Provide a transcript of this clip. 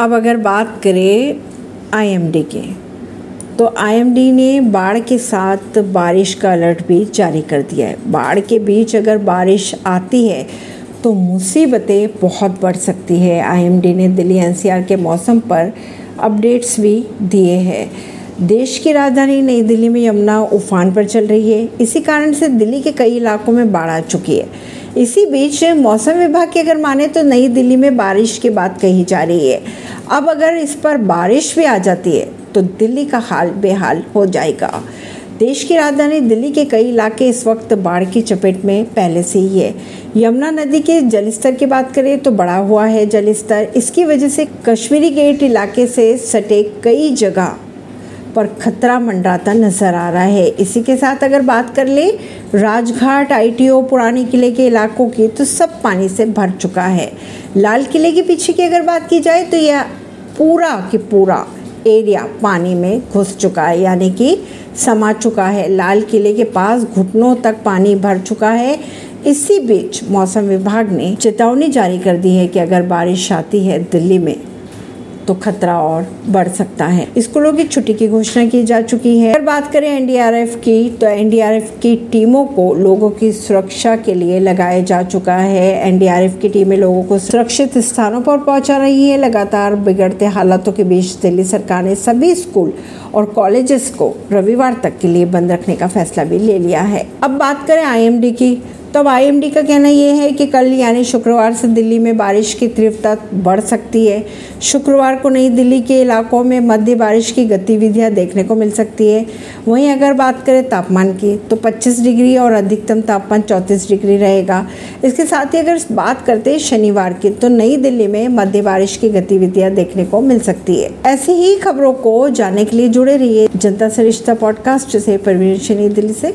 अब अगर बात करें आईएमडी के तो आईएमडी ने बाढ़ के साथ बारिश का अलर्ट भी जारी कर दिया है। बाढ़ के बीच अगर बारिश आती है तो मुसीबतें बहुत बढ़ सकती है। आईएमडी ने दिल्ली एनसीआर के मौसम पर अपडेट्स भी दिए हैं। देश की राजधानी नई दिल्ली में यमुना उफान पर चल रही है। इसी कारण से दिल्ली के कई इलाकों में बाढ़ आ चुकी है। इसी बीच मौसम विभाग की अगर माने तो नई दिल्ली में बारिश की बात कही जा रही है। अब अगर इस पर बारिश भी आ जाती है तो दिल्ली का हाल बेहाल हो जाएगा। देश की राजधानी दिल्ली के कई इलाके इस वक्त बाढ़ की चपेट में पहले से ही है। यमुना नदी के जलस्तर की बात करें तो बढ़ा हुआ है जलस्तर। इसकी वजह से कश्मीरी गेट इलाके से सटे कई जगह पर खतरा मंडराता नज़र आ रहा है। इसी के साथ अगर बात कर ले, राजघाट, आईटीओ, पुराने किले के इलाकों की तो सब पानी से भर चुका है। लाल किले के पीछे की अगर बात की जाए तो यह पूरा कि पूरा एरिया पानी में घुस चुका है, यानी कि समा चुका है। लाल किले के पास घुटनों तक पानी भर चुका है। इसी बीच मौसम विभाग ने चेतावनी जारी कर दी है कि अगर बारिश आती है दिल्ली में तो खतरा और बढ़ सकता है। स्कूलों की छुट्टी की घोषणा की जा चुकी है। अगर बात करें एनडीआरएफ की तो एनडीआरएफ की टीमों को लोगों की सुरक्षा के लिए लगाया जा चुका है। एनडीआरएफ की टीमें लोगों को सुरक्षित स्थानों पर पहुँचा रही है। लगातार बिगड़ते हालातों के बीच दिल्ली सरकार ने सभी स्कूल और कॉलेजेस को रविवार तक के लिए बंद रखने का फैसला भी ले लिया है। अब बात करें आईएमडी की तो अब आईएमडी का कहना यह है कि कल यानी शुक्रवार से दिल्ली में बारिश की तीव्रता बढ़ सकती है। शुक्रवार को नई दिल्ली के इलाकों में मध्य बारिश की गतिविधियाँ देखने को मिल सकती है। वहीं अगर बात करें तापमान की तो 25 डिग्री और अधिकतम तापमान 34 डिग्री रहेगा। इसके साथ ही अगर बात करते हैं शनिवार की तो नई दिल्ली में मध्य बारिश की गतिविधियाँ देखने को मिल सकती है। ऐसी ही खबरों को जानने के लिए जुड़े रहिए जनता सरिश्ता पॉडकास्ट से, परवीन दिल्ली से।